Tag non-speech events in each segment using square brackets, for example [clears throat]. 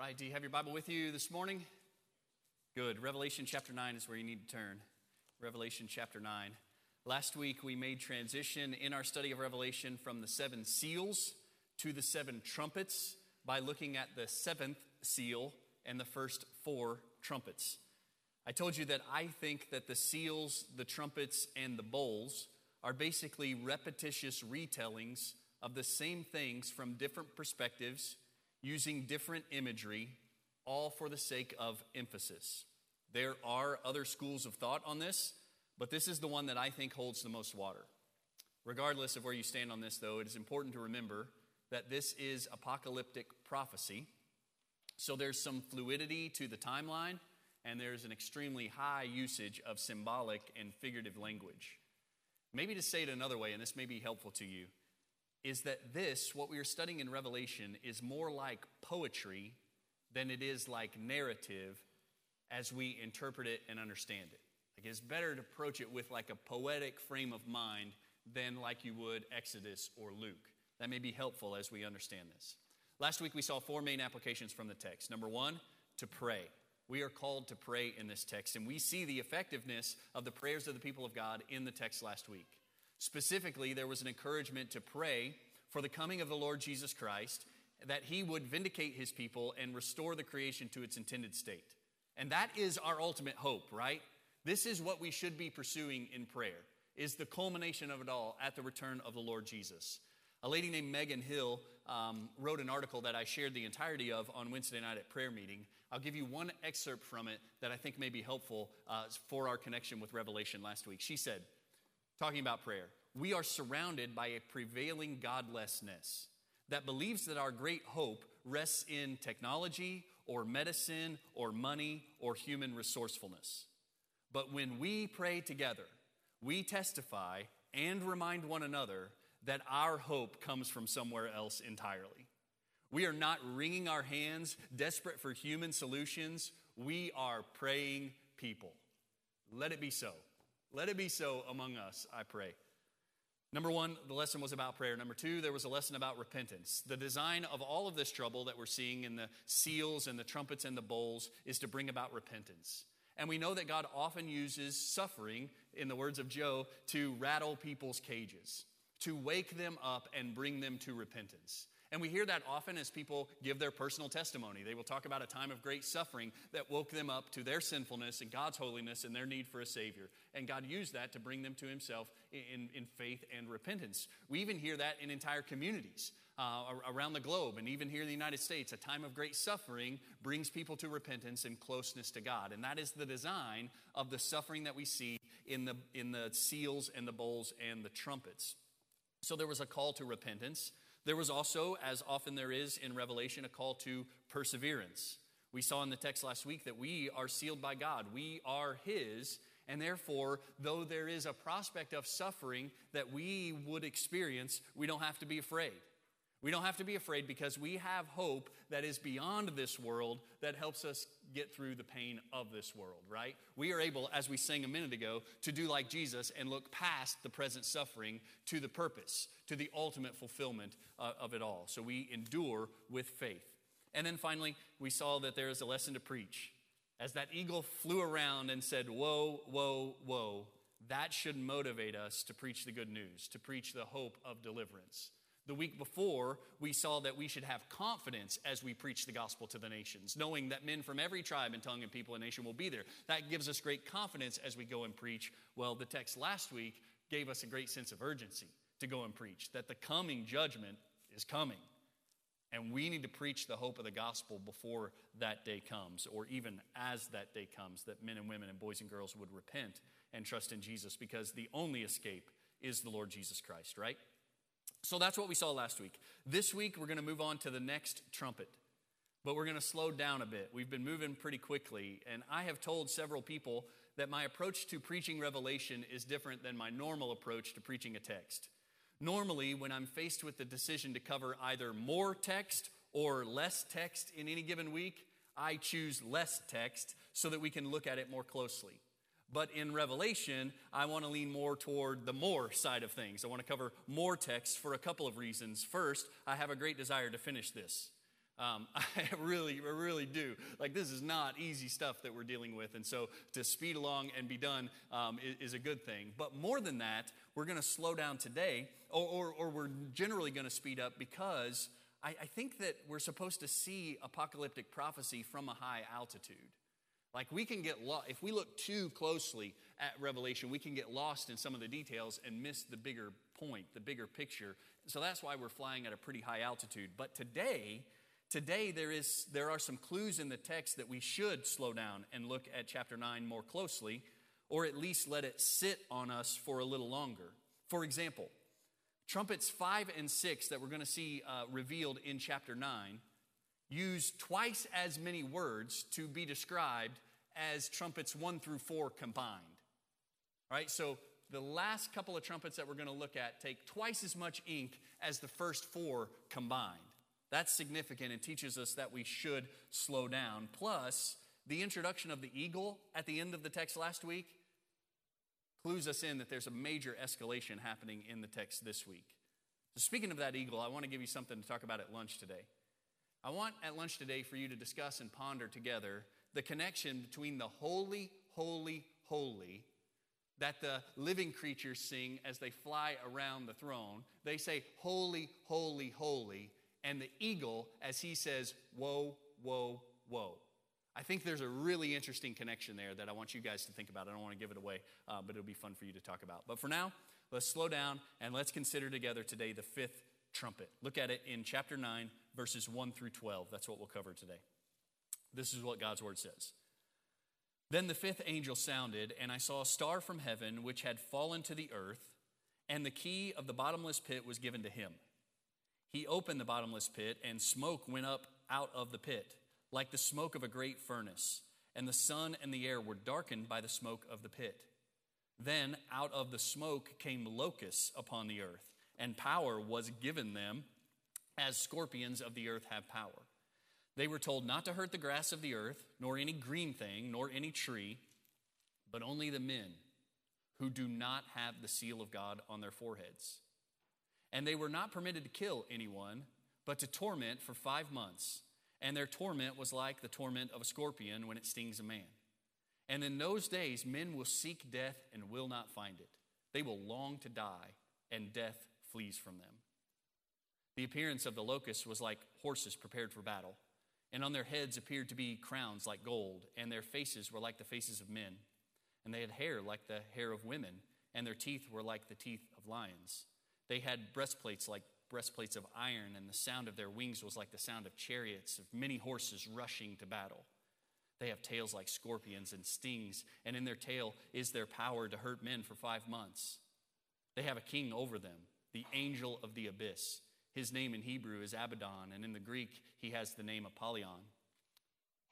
right, do you have your Bible with you this morning? Good. Revelation chapter 9 is where you need to turn. Revelation chapter 9. Last week we made transition in our study of Revelation from the seven seals to the seven trumpets by looking at the seventh seal and the first four trumpets. I told you that I think that the seals, the trumpets, and the bowls are basically repetitious retellings of the same things from different perspectives using different imagery, all for the sake of emphasis. There are other schools of thought on this, but this is the one that I think holds the most water. Regardless of where you stand on this, though, it is important to remember that this is apocalyptic prophecy. So there's some fluidity to the timeline, and there's an extremely high usage of symbolic and figurative language. Maybe to say it another way, and this may be helpful to you, is that this, what we are studying in Revelation, is more like poetry than it is like narrative as we interpret it and understand it. Like it's better to approach it with like a poetic frame of mind than like you would Exodus or Luke. That may be helpful as we understand this. Last week we saw four main applications from the text. Number one, to pray. We are called to pray in this text, and we see the effectiveness of the prayers of the people of God in the text last week. Specifically, there was an encouragement to pray for the coming of the Lord Jesus Christ, that he would vindicate his people and restore the creation to its intended state. And that is our ultimate hope, right? This is what we should be pursuing in prayer, is the culmination of it all at the return of the Lord Jesus. A lady named Megan Hill um, wrote an article that I shared the entirety of on Wednesday night at prayer meeting. I'll give you one excerpt from it that I think may be helpful uh, for our connection with Revelation last week. She said, talking about prayer. We are surrounded by a prevailing godlessness that believes that our great hope rests in technology or medicine or money or human resourcefulness. But when we pray together, we testify and remind one another that our hope comes from somewhere else entirely. We are not wringing our hands, desperate for human solutions. We are praying people. Let it be so. Let it be so among us, I pray. Number one, the lesson was about prayer. Number two, there was a lesson about repentance. The design of all of this trouble that we're seeing in the seals and the trumpets and the bowls is to bring about repentance. And we know that God often uses suffering, in the words of Joe, to rattle people's cages, to wake them up and bring them to repentance. And we hear that often as people give their personal testimony. They will talk about a time of great suffering that woke them up to their sinfulness and God's holiness and their need for a Savior. And God used that to bring them to Himself in, in faith and repentance. We even hear that in entire communities. Uh, around the globe and even here in the United States, a time of great suffering brings people to repentance and closeness to God. And that is the design of the suffering that we see in the, in the seals and the bowls and the trumpets. So there was a call to repentance. There was also, as often there is in Revelation, a call to perseverance. We saw in the text last week that we are sealed by God, we are His, and therefore, though there is a prospect of suffering that we would experience, we don't have to be afraid. We don't have to be afraid because we have hope that is beyond this world that helps us get through the pain of this world, right? We are able, as we sang a minute ago, to do like Jesus and look past the present suffering to the purpose, to the ultimate fulfillment uh, of it all. So we endure with faith. And then finally, we saw that there is a lesson to preach. As that eagle flew around and said, Woe, woe, woe, that should motivate us to preach the good news, to preach the hope of deliverance. The week before, we saw that we should have confidence as we preach the gospel to the nations, knowing that men from every tribe and tongue and people and nation will be there. That gives us great confidence as we go and preach. Well, the text last week gave us a great sense of urgency to go and preach, that the coming judgment is coming. And we need to preach the hope of the gospel before that day comes, or even as that day comes, that men and women and boys and girls would repent and trust in Jesus, because the only escape is the Lord Jesus Christ, right? So that's what we saw last week. This week, we're going to move on to the next trumpet, but we're going to slow down a bit. We've been moving pretty quickly, and I have told several people that my approach to preaching Revelation is different than my normal approach to preaching a text. Normally, when I'm faced with the decision to cover either more text or less text in any given week, I choose less text so that we can look at it more closely. But in Revelation, I want to lean more toward the more side of things. I want to cover more text for a couple of reasons. First, I have a great desire to finish this. Um, [laughs] I really, I really do. Like, this is not easy stuff that we're dealing with. And so to speed along and be done um, is, is, a good thing. But more than that, we're going to slow down today, or, or, or we're generally going to speed up because I, I think that we're supposed to see apocalyptic prophecy from a high altitude. Like we can get lost, if we look too closely at Revelation, we can get lost in some of the details and miss the bigger point, the bigger picture. So that's why we're flying at a pretty high altitude. But today, today there, is, there are some clues in the text that we should slow down and look at chapter 9 more closely, or at least let it sit on us for a little longer. For example, trumpets 5 and 6 that we're going to see uh, revealed in chapter 9 use twice as many words to be described as trumpets 1 through 4 combined. Right? So the last couple of trumpets that we're going to look at take twice as much ink as the first four combined. That's significant and teaches us that we should slow down. Plus, the introduction of the eagle at the end of the text last week clues us in that there's a major escalation happening in the text this week. So, speaking of that eagle, I want to give you something to talk about at lunch today. I want at lunch today for you to discuss and ponder together the connection between the holy, holy, holy that the living creatures sing as they fly around the throne. They say, Holy, holy, holy. And the eagle, as he says, Woe, woe, woe. I think there's a really interesting connection there that I want you guys to think about. I don't want to give it away, uh, but it'll be fun for you to talk about. But for now, let's slow down and let's consider together today the fifth trumpet. Look at it in chapter 9, verses 1 through 12. That's what we'll cover today. This is what God's word says. Then the fifth angel sounded, and I saw a star from heaven which had fallen to the earth, and the key of the bottomless pit was given to him. He opened the bottomless pit, and smoke went up out of the pit, like the smoke of a great furnace, and the sun and the air were darkened by the smoke of the pit. Then out of the smoke came locusts upon the earth, and power was given them as scorpions of the earth have power. They were told not to hurt the grass of the earth, nor any green thing, nor any tree, but only the men who do not have the seal of God on their foreheads. And they were not permitted to kill anyone, but to torment for five months. And their torment was like the torment of a scorpion when it stings a man. And in those days, men will seek death and will not find it. They will long to die, and death flees from them. The appearance of the locusts was like horses prepared for battle, and on their heads appeared to be crowns like gold, and their faces were like the faces of men. And they had hair like the hair of women, and their teeth were like the teeth of lions. They had breastplates like breastplates of iron, and the sound of their wings was like the sound of chariots, of many horses rushing to battle. They have tails like scorpions and stings, and in their tail is their power to hurt men for five months. They have a king over them, the angel of the abyss. His name in Hebrew is Abaddon, and in the Greek, he has the name Apollyon.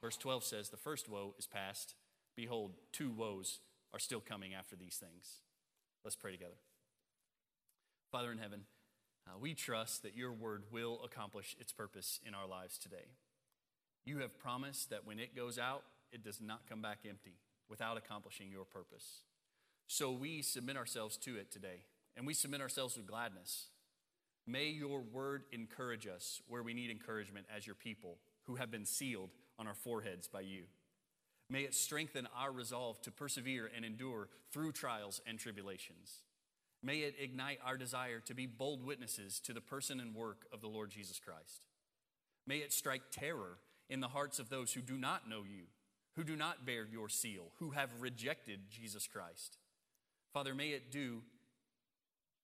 Verse 12 says, The first woe is past. Behold, two woes are still coming after these things. Let's pray together. Father in heaven, uh, we trust that your word will accomplish its purpose in our lives today. You have promised that when it goes out, it does not come back empty without accomplishing your purpose. So we submit ourselves to it today, and we submit ourselves with gladness. May your word encourage us where we need encouragement as your people who have been sealed on our foreheads by you. May it strengthen our resolve to persevere and endure through trials and tribulations. May it ignite our desire to be bold witnesses to the person and work of the Lord Jesus Christ. May it strike terror in the hearts of those who do not know you, who do not bear your seal, who have rejected Jesus Christ. Father, may it do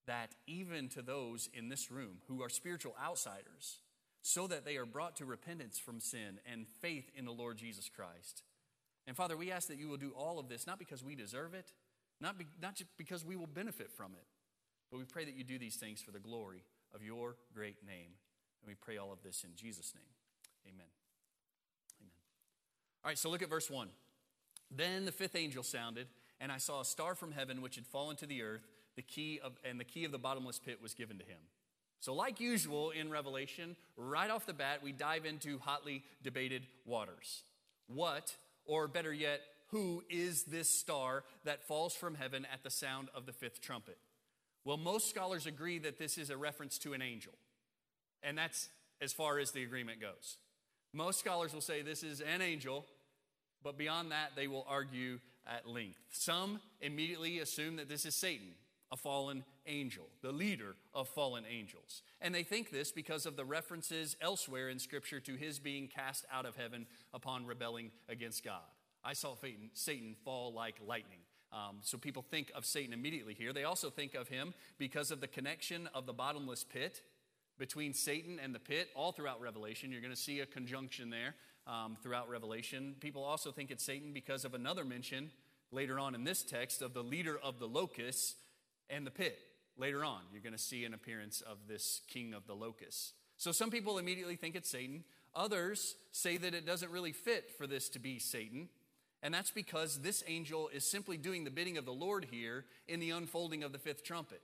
that even to those in this room who are spiritual outsiders, so that they are brought to repentance from sin and faith in the Lord Jesus Christ. And Father, we ask that you will do all of this not because we deserve it, not, be, not just because we will benefit from it, but we pray that you do these things for the glory of your great name. And we pray all of this in Jesus' name. Amen. Amen. All right, so look at verse 1. Then the fifth angel sounded, and I saw a star from heaven which had fallen to the earth the key of, and the key of the bottomless pit was given to him. So, like usual in Revelation, right off the bat, we dive into hotly debated waters. What, or better yet, who is this star that falls from heaven at the sound of the fifth trumpet? Well, most scholars agree that this is a reference to an angel. And that's as far as the agreement goes. Most scholars will say this is an angel, but beyond that, they will argue at length. Some immediately assume that this is Satan, a fallen angel, the leader of fallen angels. And they think this because of the references elsewhere in Scripture to his being cast out of heaven upon rebelling against God. I saw Satan, fall like lightning. Um, so people think of Satan immediately here. They also think of him because of the connection of the bottomless pit between Satan and the pit all throughout Revelation. You're going to see a conjunction there um, throughout Revelation. People also think it's Satan because of another mention later on in this text of the leader of the locusts and the pit. Later on, you're going to see an appearance of this king of the locusts. So some people immediately think it's Satan. Others say that it doesn't really fit for this to be Satan. And that's because this angel is simply doing the bidding of the Lord here in the unfolding of the fifth trumpet.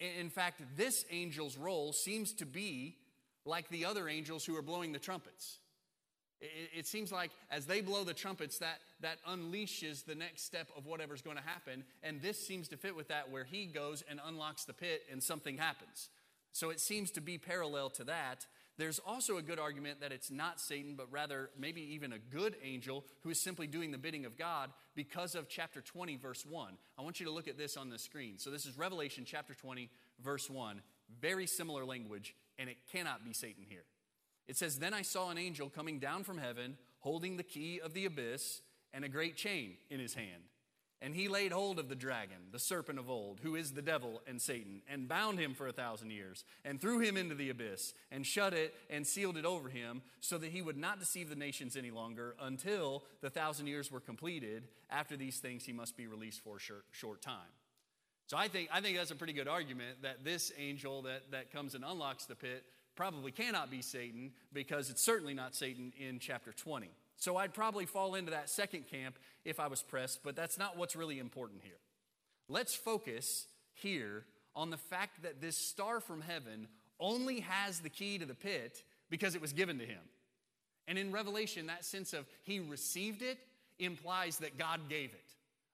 In fact, this angel's role seems to be like the other angels who are blowing the trumpets. It, seems like as they blow the trumpets, that, that unleashes the next step of whatever's going to happen. And this seems to fit with that, where he goes and unlocks the pit and something happens. So it seems to be parallel to that. There's also a good argument that it's not Satan, but rather maybe even a good angel who is simply doing the bidding of God because of chapter 20, verse 1. I want you to look at this on the screen. So this is Revelation chapter 20, verse 1. Very similar language, and it cannot be Satan here. It says, Then I saw an angel coming down from heaven, holding the key of the abyss and a great chain in his hand. And he laid hold of the dragon, the serpent of old, who is the devil and Satan, and bound him for a thousand years, and threw him into the abyss, and shut it and sealed it over him, so that he would not deceive the nations any longer until the thousand years were completed. After these things, he must be released for a short, short time. So I think, I think that's a pretty good argument that this angel that, that comes and unlocks the pit probably cannot be Satan because it's certainly not Satan in chapter 20. So I'd probably fall into that second camp if I was pressed, but that's not what's really important here. Let's focus here on the fact that this star from heaven only has the key to the pit because it was given to him. And in Revelation, that sense of he received it implies that God gave it.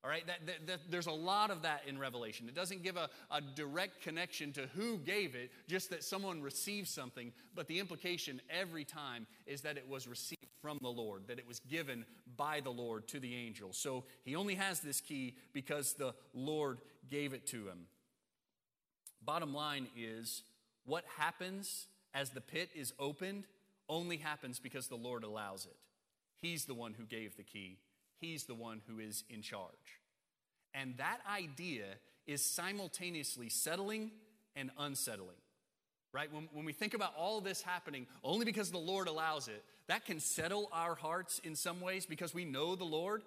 All right, that, that, that, there's a lot of that in Revelation. It doesn't give a, a direct connection to who gave it, just that someone received something. But the implication every time is that it was received from the Lord, that it was given by the Lord to the angel. So he only has this key because the Lord gave it to him. Bottom line is what happens as the pit is opened only happens because the Lord allows it. He's the one who gave the key He's the one who is in charge. And that idea is simultaneously settling and unsettling. Right? When, when we think about all this happening only because the Lord allows it, that can settle our hearts in some ways because we know the Lord.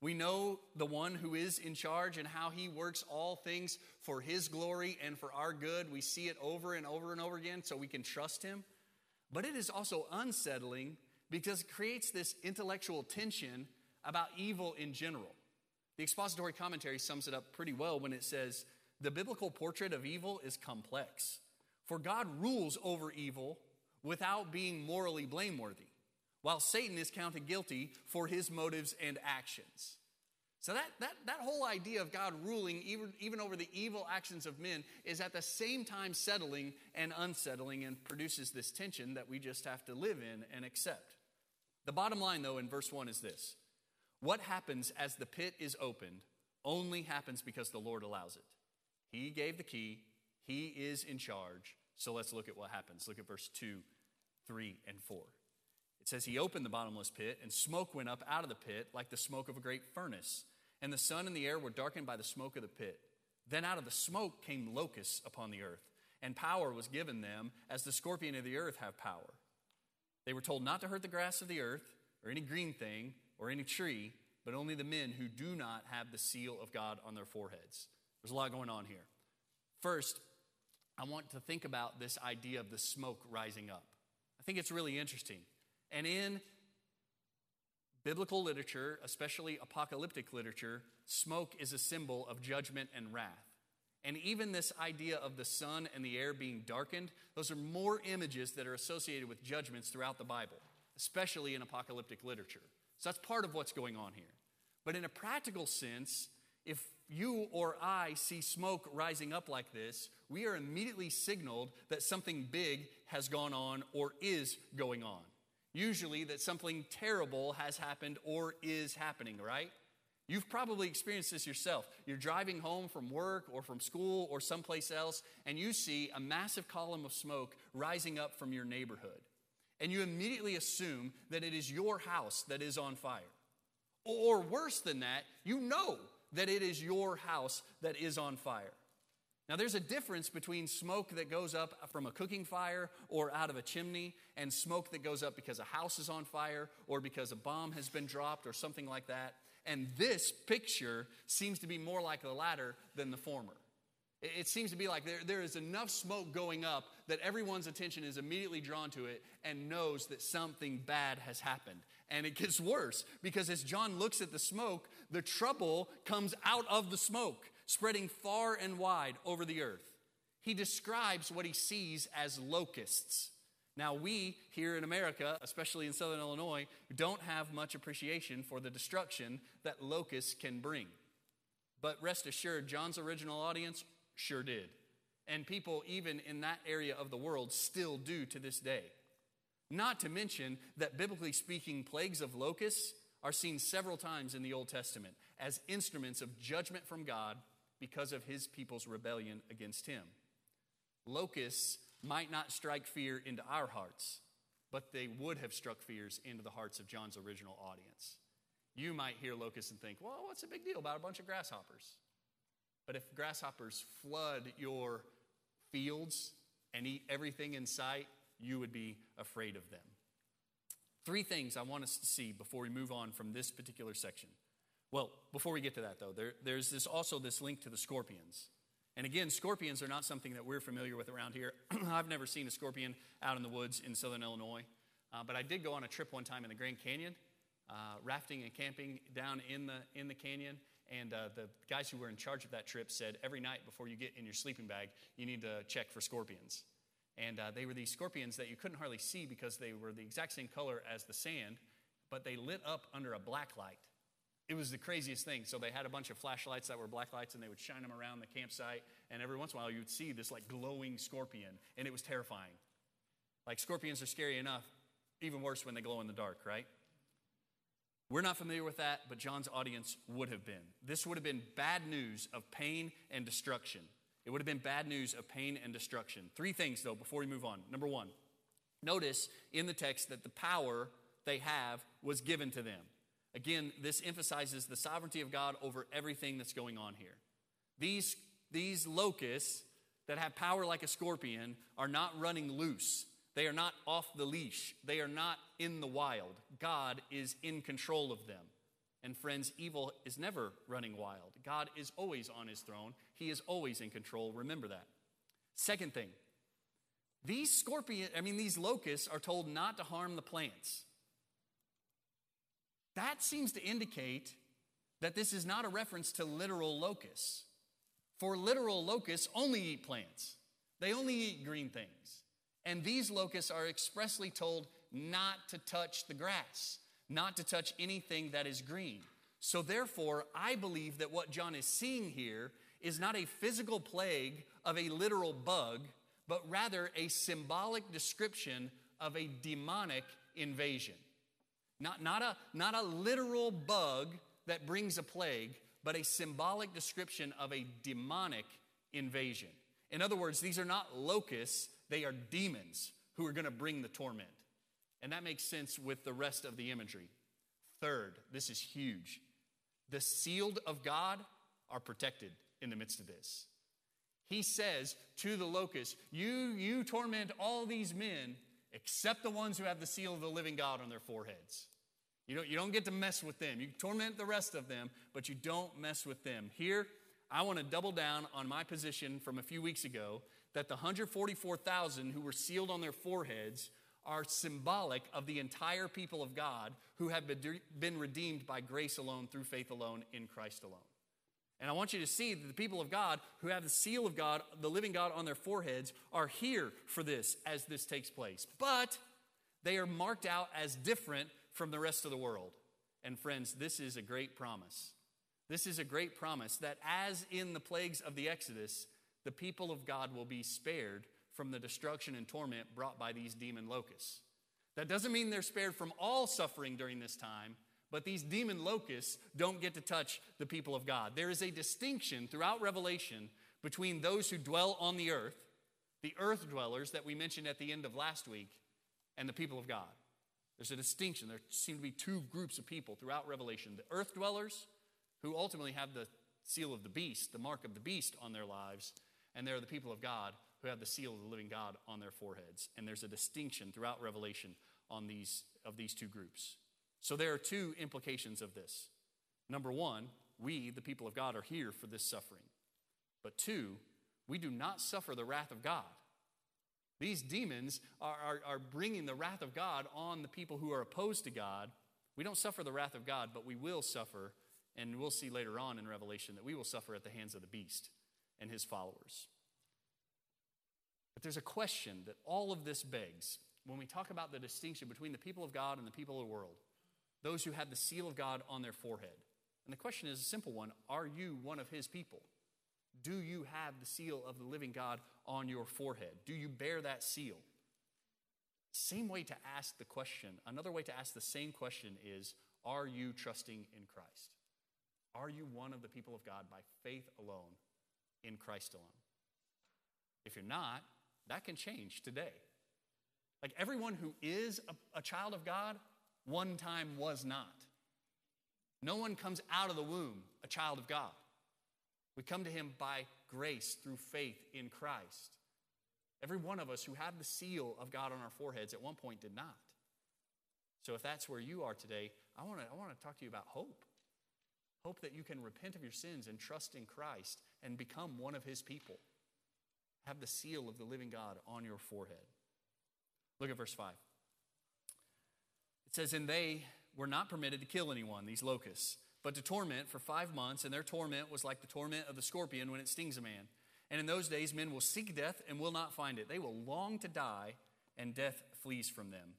We know the one who is in charge and how he works all things for his glory and for our good. We see it over and over and over again, so we can trust him. But it is also unsettling because it creates this intellectual tension about evil in general. The expository commentary sums it up pretty well when it says the biblical portrait of evil is complex. For God rules over evil without being morally blameworthy, while Satan is counted guilty for his motives and actions. So, that, that, that whole idea of God ruling even, even over the evil actions of men is at the same time settling and unsettling and produces this tension that we just have to live in and accept. The bottom line, though, in verse 1 is this what happens as the pit is opened only happens because the Lord allows it. He gave the key, He is in charge. So let's look at what happens. Look at verse 2, 3, and 4. It says, He opened the bottomless pit, and smoke went up out of the pit like the smoke of a great furnace. And the sun and the air were darkened by the smoke of the pit. Then out of the smoke came locusts upon the earth, and power was given them as the scorpion of the earth have power. They were told not to hurt the grass of the earth or any green thing or any tree, but only the men who do not have the seal of God on their foreheads. There's a lot going on here. First, I want to think about this idea of the smoke rising up. I think it's really interesting. And in biblical literature, especially apocalyptic literature, smoke is a symbol of judgment and wrath. And even this idea of the sun and the air being darkened, those are more images that are associated with judgments throughout the Bible, especially in apocalyptic literature. So that's part of what's going on here. But in a practical sense, if you or I see smoke rising up like this, we are immediately signaled that something big has gone on or is going on. Usually, that something terrible has happened or is happening, right? You've probably experienced this yourself. You're driving home from work or from school or someplace else, and you see a massive column of smoke rising up from your neighborhood. And you immediately assume that it is your house that is on fire. Or worse than that, you know that it is your house that is on fire. Now, there's a difference between smoke that goes up from a cooking fire or out of a chimney and smoke that goes up because a house is on fire or because a bomb has been dropped or something like that. And this picture seems to be more like the latter than the former. It seems to be like there, there is enough smoke going up that everyone's attention is immediately drawn to it and knows that something bad has happened. And it gets worse because as John looks at the smoke, the trouble comes out of the smoke, spreading far and wide over the earth. He describes what he sees as locusts. Now, we here in America, especially in southern Illinois, don't have much appreciation for the destruction that locusts can bring. But rest assured, John's original audience sure did. And people, even in that area of the world, still do to this day. Not to mention that, biblically speaking, plagues of locusts are seen several times in the Old Testament as instruments of judgment from God because of his people's rebellion against him. Locusts might not strike fear into our hearts, but they would have struck fears into the hearts of John's original audience. You might hear locusts and think, well, what's the big deal about a bunch of grasshoppers? But if grasshoppers flood your fields and eat everything in sight, you would be afraid of them. Three things I want us to see before we move on from this particular section. Well, before we get to that, though, there, there's this, also this link to the scorpions. And again, scorpions are not something that we're familiar with around here. [clears throat] I've never seen a scorpion out in the woods in southern Illinois. Uh, but I did go on a trip one time in the Grand Canyon, uh, rafting and camping down in the, in the canyon. And uh, the guys who were in charge of that trip said every night before you get in your sleeping bag, you need to check for scorpions. And uh, they were these scorpions that you couldn't hardly see because they were the exact same color as the sand, but they lit up under a black light. It was the craziest thing. So they had a bunch of flashlights that were black lights, and they would shine them around the campsite. And every once in a while, you would see this like glowing scorpion, and it was terrifying. Like scorpions are scary enough, even worse when they glow in the dark, right? We're not familiar with that, but John's audience would have been. This would have been bad news of pain and destruction. It would have been bad news of pain and destruction. Three things, though, before we move on. Number one, notice in the text that the power they have was given to them. Again, this emphasizes the sovereignty of God over everything that's going on here. These, these locusts that have power like a scorpion are not running loose. They are not off the leash. They are not in the wild. God is in control of them. And friends, evil is never running wild. God is always on his throne, he is always in control. Remember that. Second thing, these scorpion, I mean, these locusts are told not to harm the plants. That seems to indicate that this is not a reference to literal locusts. For literal locusts only eat plants, they only eat green things. And these locusts are expressly told not to touch the grass not to touch anything that is green. So, therefore, I believe that what John is seeing here is not a physical plague of a literal bug, but rather a symbolic description of a demonic invasion. Not, not, a, not a literal bug that brings a plague, but a symbolic description of a demonic invasion. In other words, these are not locusts, they are demons who are going to bring the torment. And that makes sense with the rest of the imagery. Third, this is huge. The sealed of God are protected in the midst of this. He says to the locust, You, you torment all these men except the ones who have the seal of the living God on their foreheads. You don't, you don't get to mess with them. You torment the rest of them, but you don't mess with them. Here, I want to double down on my position from a few weeks ago that the 144,000 who were sealed on their foreheads are symbolic of the entire people of God who have been redeemed by grace alone, through faith alone, in Christ alone. And I want you to see that the people of God who have the seal of God, the living God, on their foreheads are here for this as this takes place. But they are marked out as different from the rest of the world. And friends, this is a great promise. This is a great promise that, as in the plagues of the Exodus, the people of God will be spared from the destruction and torment brought by these demon locusts. That doesn't mean they're spared from all suffering during this time, but these demon locusts don't get to touch the people of God. There is a distinction throughout Revelation between those who dwell on the earth, the earth dwellers that we mentioned at the end of last week, and the people of God. There's a distinction. There seem to be two groups of people throughout Revelation the earth dwellers, who ultimately have the seal of the beast, the mark of the beast on their lives, and they're the people of God who have the seal of the living God on their foreheads. And there's a distinction throughout Revelation on these of these two groups. So there are two implications of this. Number one, we, the people of God, are here for this suffering. But two, we do not suffer the wrath of God. These demons are, are, are, bringing the wrath of God on the people who are opposed to God. We don't suffer the wrath of God, but we will suffer, and we'll see later on in Revelation that we will suffer at the hands of the beast and his followers. But there's a question that all of this begs when we talk about the distinction between the people of God and the people of the world, those who have the seal of God on their forehead. And the question is a simple one Are you one of his people? Do you have the seal of the living God on your forehead? Do you bear that seal? Same way to ask the question, another way to ask the same question is Are you trusting in Christ? Are you one of the people of God by faith alone, in Christ alone? If you're not, that can change today. Like everyone who is a, a child of God, one time was not. No one comes out of the womb a child of God. We come to him by grace through faith in Christ. Every one of us who have the seal of God on our foreheads at one point did not. So if that's where you are today, I want to I want to talk to you about hope. Hope that you can repent of your sins and trust in Christ and become one of his people. Have the seal of the living God on your forehead. Look at verse 5. It says, And they were not permitted to kill anyone, these locusts but to torment for five months, and their torment was like the torment of the scorpion when it stings a man. And in those days, men will seek death and will not find it. They will long to die, and death flees from them.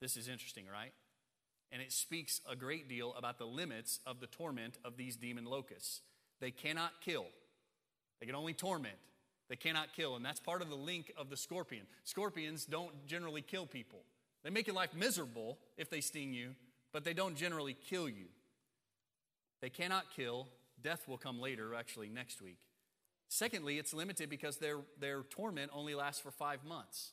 This is interesting, right? And it speaks a great deal about the limits of the torment of these demon locusts. They cannot kill, they can only torment. They cannot kill, and that's part of the link of the scorpion. Scorpions don't generally kill people. They make your life miserable if they sting you, but they don't generally kill you. They cannot kill. Death will come later, actually, next week. Secondly, it's limited because their, their torment only lasts for five months.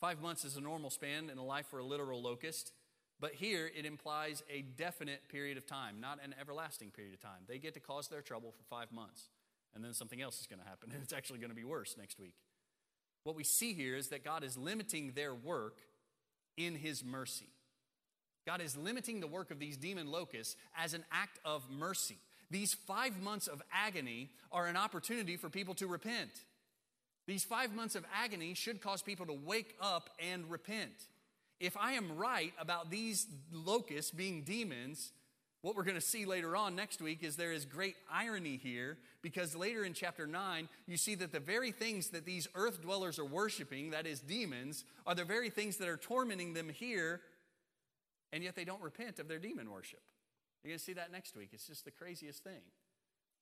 Five months is a normal span in a life for a literal locust, but here it implies a definite period of time, not an everlasting period of time. They get to cause their trouble for five months, and then something else is going to happen, [laughs] and it's actually going to be worse next week. What we see here is that God is limiting their work in His mercy. God is limiting the work of these demon locusts as an act of mercy. These five months of agony are an opportunity for people to repent. These five months of agony should cause people to wake up and repent. If I am right about these locusts being demons, what we're going to see later on next week is there is great irony here because later in chapter 9, you see that the very things that these earth dwellers are worshiping, that is, demons, are the very things that are tormenting them here and yet they don't repent of their demon worship. You're going to see that next week. It's just the craziest thing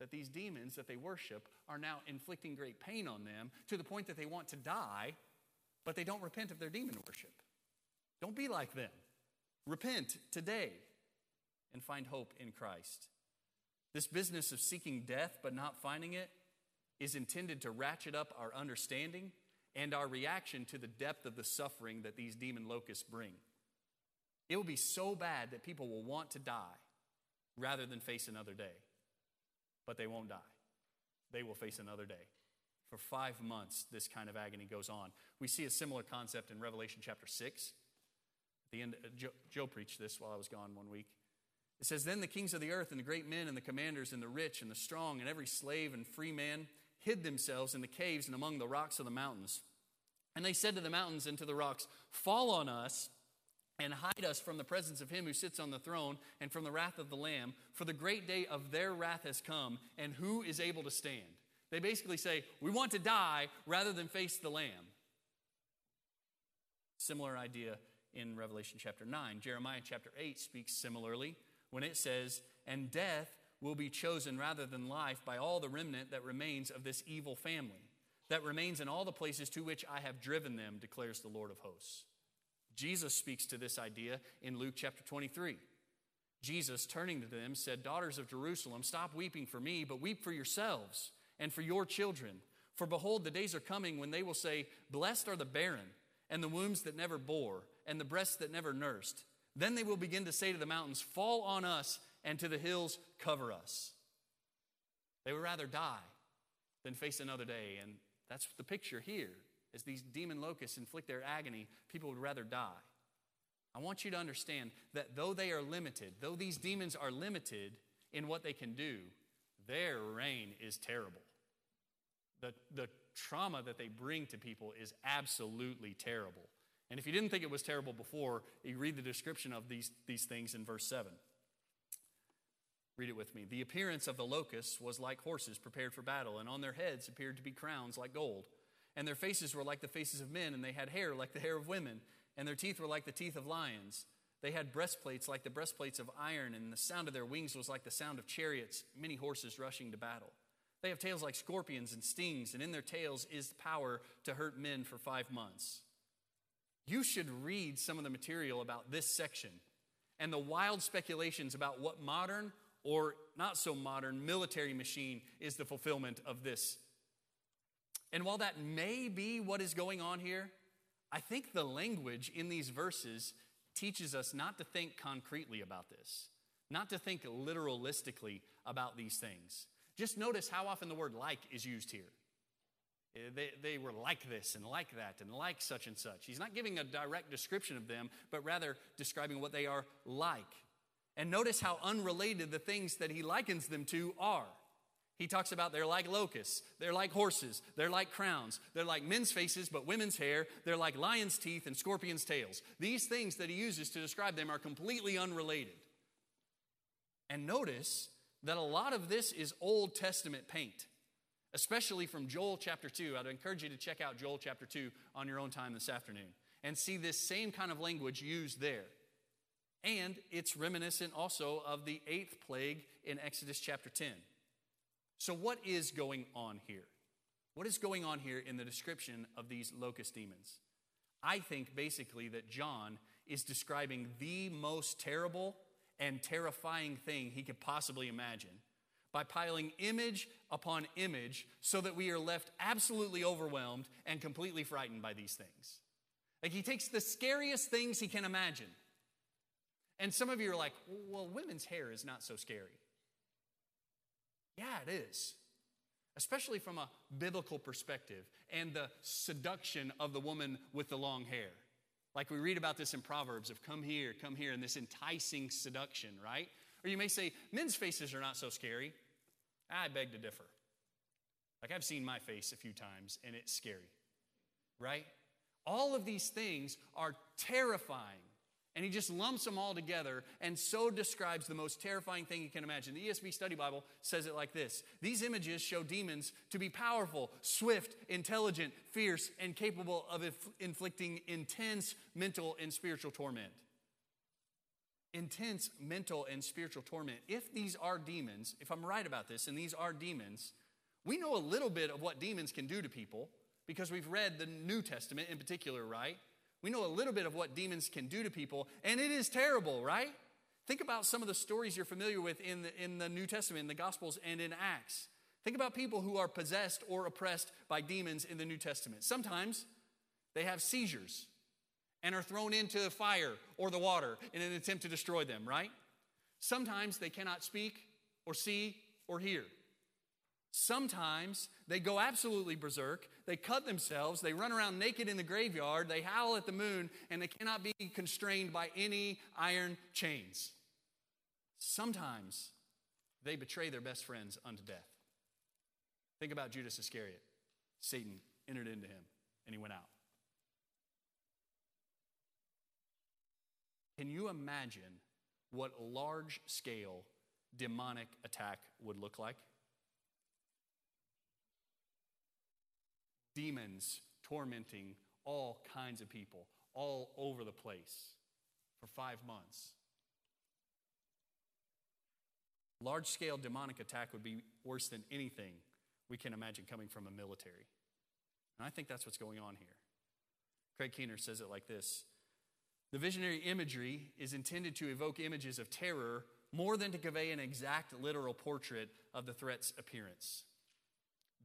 that these demons that they worship are now inflicting great pain on them to the point that they want to die, but they don't repent of their demon worship. Don't be like them. Repent today and find hope in Christ. This business of seeking death but not finding it is intended to ratchet up our understanding and our reaction to the depth of the suffering that these demon locusts bring. It will be so bad that people will want to die rather than face another day. But they won't die. They will face another day. For five months, this kind of agony goes on. We see a similar concept in Revelation chapter 6. At the end, uh, Joe, Joe preached this while I was gone one week. It says, Then the kings of the earth and the great men and the commanders and the rich and the strong and every slave and free man hid themselves in the caves and among the rocks of the mountains. And they said to the mountains and to the rocks, Fall on us and hide us from the presence of him who sits on the throne and from the wrath of the Lamb, for the great day of their wrath has come, and who is able to stand? They basically say, We want to die rather than face the Lamb. Similar idea in Revelation chapter 9. Jeremiah chapter 8 speaks similarly when it says, And death will be chosen rather than life by all the remnant that remains of this evil family, that remains in all the places to which I have driven them, declares the Lord of hosts. Jesus speaks to this idea in Luke chapter 23. Jesus, turning to them, said, Daughters of Jerusalem, stop weeping for me, but weep for yourselves and for your children. For behold, the days are coming when they will say, Blessed are the barren, and the wombs that never bore, and the breasts that never nursed. Then they will begin to say to the mountains, Fall on us, and to the hills, Cover us. They would rather die than face another day. And that's the picture here. As these demon locusts inflict their agony, people would rather die. I want you to understand that though they are limited, though these demons are limited in what they can do, their reign is terrible. The, the trauma that they bring to people is absolutely terrible. And if you didn't think it was terrible before, you read the description of these, these things in verse 7. Read it with me. The appearance of the locusts was like horses prepared for battle, and on their heads appeared to be crowns like gold. And their faces were like the faces of men, and they had hair like the hair of women, and their teeth were like the teeth of lions. They had breastplates like the breastplates of iron, and the sound of their wings was like the sound of chariots, many horses rushing to battle. They have tails like scorpions and stings, and in their tails is power to hurt men for five months. You should read some of the material about this section and the wild speculations about what modern or not so modern military machine is the fulfillment of this. And while that may be what is going on here, I think the language in these verses teaches us not to think concretely about this, not to think literalistically about these things. Just notice how often the word like is used here. Eh, they, they were like this and like that and like such and such. He's not giving a direct description of them, but rather describing what they are like. And notice how unrelated the things that he likens them to are. He talks about they're like locusts, they're like horses, they're like crowns, they're like men's faces but women's hair, they're like lion's teeth and scorpion's tails. These things that he uses to describe them are completely unrelated. And notice that a lot of this is Old Testament paint, especially from Joel chapter 2. I'd encourage you to check out Joel chapter 2 on your own time this afternoon and see this same kind of language used there. And it's reminiscent also of the eighth plague in Exodus chapter 10. So, what is going on here? What is going on here in the description of these locust demons? I think basically that John is describing the most terrible and terrifying thing he could possibly imagine by piling image upon image so that we are left absolutely overwhelmed and completely frightened by these things. Like he takes the scariest things he can imagine and some of you are like, well, women's hair is not so scary. Yeah, it is. Especially from a biblical perspective and the seduction of the woman with the long hair. Like we read about this in Proverbs of come here, come here, and this enticing seduction, right? Or you may say, men's faces are not so scary. I beg to differ. Like I've seen my face a few times and it's scary, right? All of these things are terrifying. And he just lumps them all together and so describes the most terrifying thing you can imagine. The ESV Study Bible says it like this These images show demons to be powerful, swift, intelligent, fierce, and capable of inf- inflicting intense mental and spiritual torment. Intense mental and spiritual torment. If these are demons, if I'm right about this, and these are demons, we know a little bit of what demons can do to people because we've read the New Testament in particular, right? We know a little bit of what demons can do to people, and it is terrible, right? Think about some of the stories you're familiar with in the, in the New Testament, in the Gospels, and in Acts. Think about people who are possessed or oppressed by demons in the New Testament. Sometimes they have seizures and are thrown into the fire or the water in an attempt to destroy them, right? Sometimes they cannot speak or see or hear. Sometimes they go absolutely berserk. They cut themselves. They run around naked in the graveyard. They howl at the moon, and they cannot be constrained by any iron chains. Sometimes they betray their best friends unto death. Think about Judas Iscariot. Satan entered into him, and he went out. Can you imagine what large scale demonic attack would look like? demons tormenting all kinds of people all over the place for five months. large scale demonic attack would be worse than anything we can imagine coming from a military. And I think that's what's going on here. Craig Keener says it like this The visionary imagery is intended to evoke images of terror more than to convey an exact literal portrait of the threat's appearance.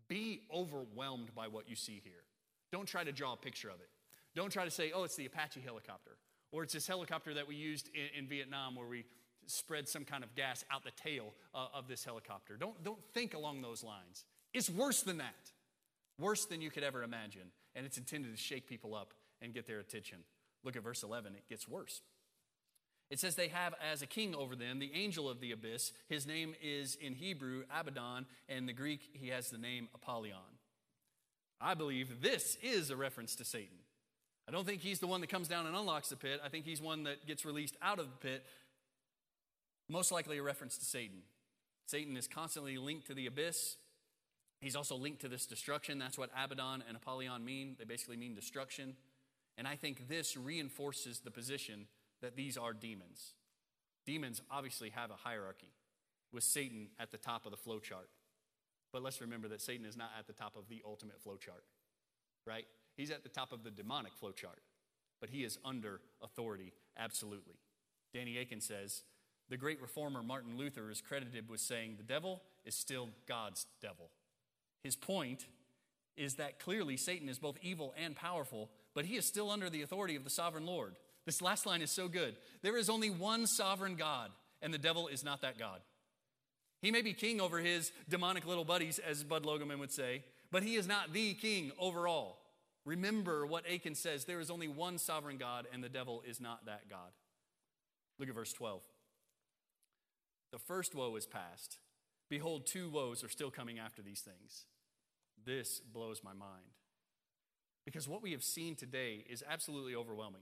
Be overwhelmed by what you see here. Don't try to draw a picture of it. Don't try to say, oh, it's the Apache helicopter, or it's this helicopter that we used in, in Vietnam where we spread some kind of gas out the tail uh, of this helicopter. Don't, don't think along those lines. It's worse than that, worse than you could ever imagine. And it's intended to shake people up and get their attention. Look at verse 11, it gets worse. It says they have as a king over them the angel of the abyss. His name is in Hebrew Abaddon, and in the Greek he has the name Apollyon. I believe this is a reference to Satan. I don't think he's the one that comes down and unlocks the pit. I think he's one that gets released out of the pit. Most likely a reference to Satan. Satan is constantly linked to the abyss. He's also linked to this destruction. That's what Abaddon and Apollyon mean. They basically mean destruction. And I think this reinforces the position that these are demons. Demons obviously have a hierarchy, with Satan at the top of the flow chart. But let's remember that Satan is not at the top of the ultimate flow chart, right? He's at the top of the demonic flow chart, but he is under authority, absolutely. Danny Akin says the great reformer Martin Luther is credited with saying the devil is still God's devil. His point is that clearly Satan is both evil and powerful, but he is still under the authority of the sovereign Lord. This last line is so good. There is only one sovereign God, and the devil is not that God. He may be king over his demonic little buddies, as Bud Logeman would say, but he is not the king over all. Remember what Akin says there is only one sovereign God, and the devil is not that God. Look at verse 12. The first woe is past. Behold, two woes are still coming after these things. This blows my mind. Because what we have seen today is absolutely overwhelming.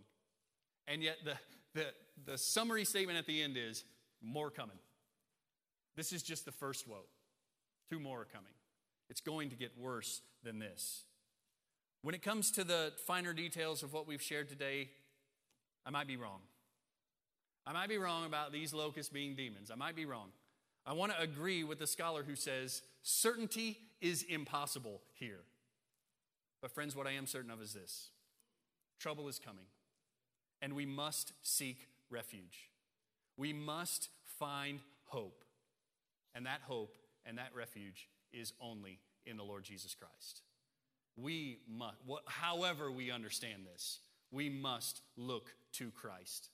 And yet, the, the, the summary statement at the end is more coming. This is just the first woe. Two more are coming. It's going to get worse than this. When it comes to the finer details of what we've shared today, I might be wrong. I might be wrong about these locusts being demons. I might be wrong. I want to agree with the scholar who says certainty is impossible here. But, friends, what I am certain of is this trouble is coming, and we must seek refuge. We must find hope. And that hope and that refuge is only in the Lord Jesus Christ. We must, however, we understand this, we must look to Christ.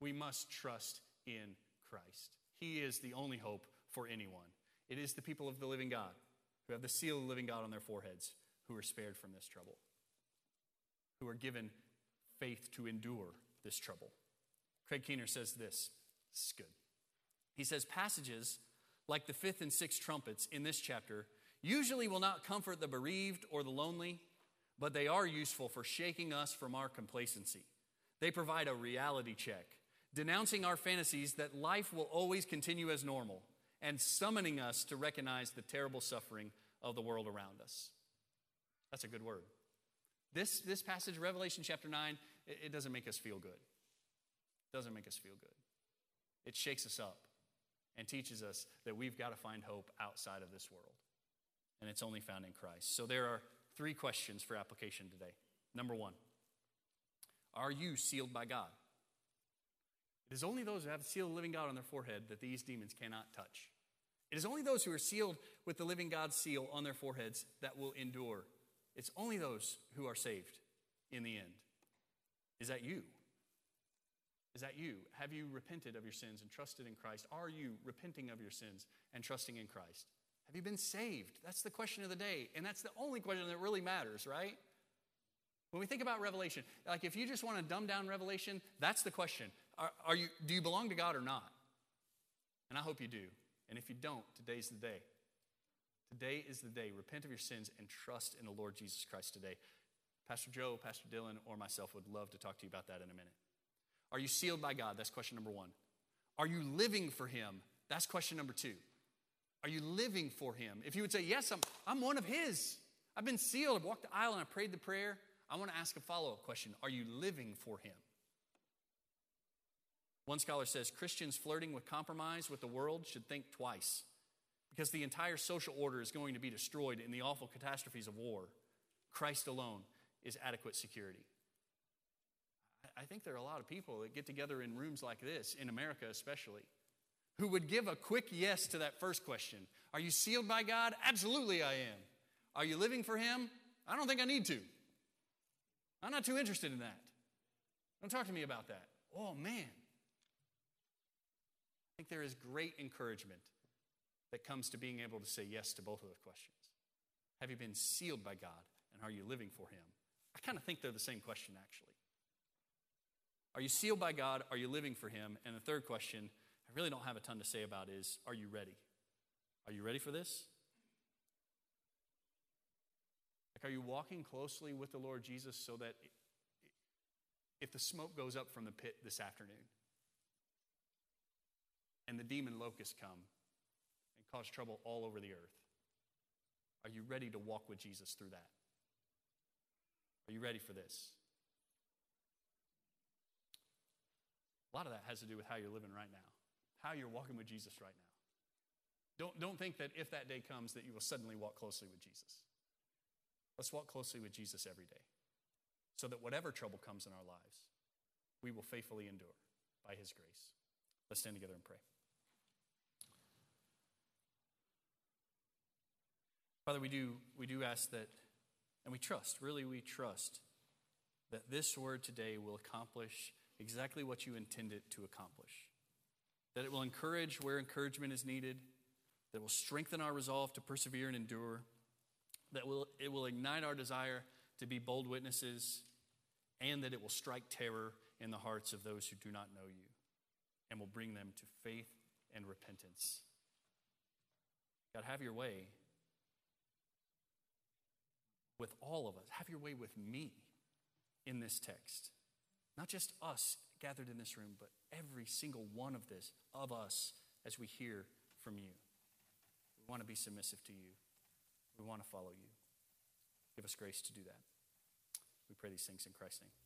We must trust in Christ. He is the only hope for anyone. It is the people of the living God who have the seal of the living God on their foreheads who are spared from this trouble, who are given faith to endure this trouble. Craig Keener says this. This is good. He says, passages like the fifth and sixth trumpets in this chapter, usually will not comfort the bereaved or the lonely, but they are useful for shaking us from our complacency. They provide a reality check, denouncing our fantasies that life will always continue as normal and summoning us to recognize the terrible suffering of the world around us. That's a good word. This, this passage, Revelation chapter 9, it, it doesn't make us feel good. It doesn't make us feel good. It shakes us up and teaches us that we've got to find hope outside of this world. And it's only found in Christ. So there are three questions for application today. Number one Are you sealed by God? It is only those who have the seal of the living God on their forehead that these demons cannot touch. It is only those who are sealed with the living God's seal on their foreheads that will endure. It's only those who are saved in the end. Is that you? Is that you? Have you repented of your sins and trusted in Christ? Are you repenting of your sins and trusting in Christ? Have you been saved? That's the question of the day. And that's the only question that really matters, right? When we think about Revelation, like if you just want to dumb down Revelation, that's the question. Are, are you, do you belong to God or not? And I hope you do. And if you don't, today's the day. Today is the day. Repent of your sins and trust in the Lord Jesus Christ today. Pastor Joe, Pastor Dylan, or myself would love to talk to you about that in a minute. Are you sealed by God? That's question number one. Are you living for Him? That's question number two. Are you living for Him? If you would say, Yes, I'm, I'm one of His, I've been sealed, I've walked the aisle, and I prayed the prayer, I want to ask a follow up question Are you living for Him? One scholar says Christians flirting with compromise with the world should think twice because the entire social order is going to be destroyed in the awful catastrophes of war. Christ alone is adequate security. I think there are a lot of people that get together in rooms like this, in America especially, who would give a quick yes to that first question Are you sealed by God? Absolutely, I am. Are you living for Him? I don't think I need to. I'm not too interested in that. Don't talk to me about that. Oh, man. I think there is great encouragement that comes to being able to say yes to both of those questions. Have you been sealed by God, and are you living for Him? I kind of think they're the same question, actually. Are you sealed by God? Are you living for Him? And the third question, I really don't have a ton to say about, is Are you ready? Are you ready for this? Like, are you walking closely with the Lord Jesus so that if the smoke goes up from the pit this afternoon and the demon locusts come cause trouble all over the earth, are you ready to walk with Jesus through that? Are you ready for this? A lot of that has to do with how you're living right now, how you're walking with Jesus right now. Don't, don't think that if that day comes that you will suddenly walk closely with Jesus. Let's walk closely with Jesus every day so that whatever trouble comes in our lives, we will faithfully endure by his grace. Let's stand together and pray. Father, we do, we do ask that, and we trust, really, we trust that this word today will accomplish exactly what you intend it to accomplish. That it will encourage where encouragement is needed, that it will strengthen our resolve to persevere and endure, that will, it will ignite our desire to be bold witnesses, and that it will strike terror in the hearts of those who do not know you and will bring them to faith and repentance. God, have your way with all of us. Have your way with me in this text. Not just us gathered in this room, but every single one of this, of us, as we hear from you. We want to be submissive to you. We want to follow you. Give us grace to do that. We pray these things in Christ's name.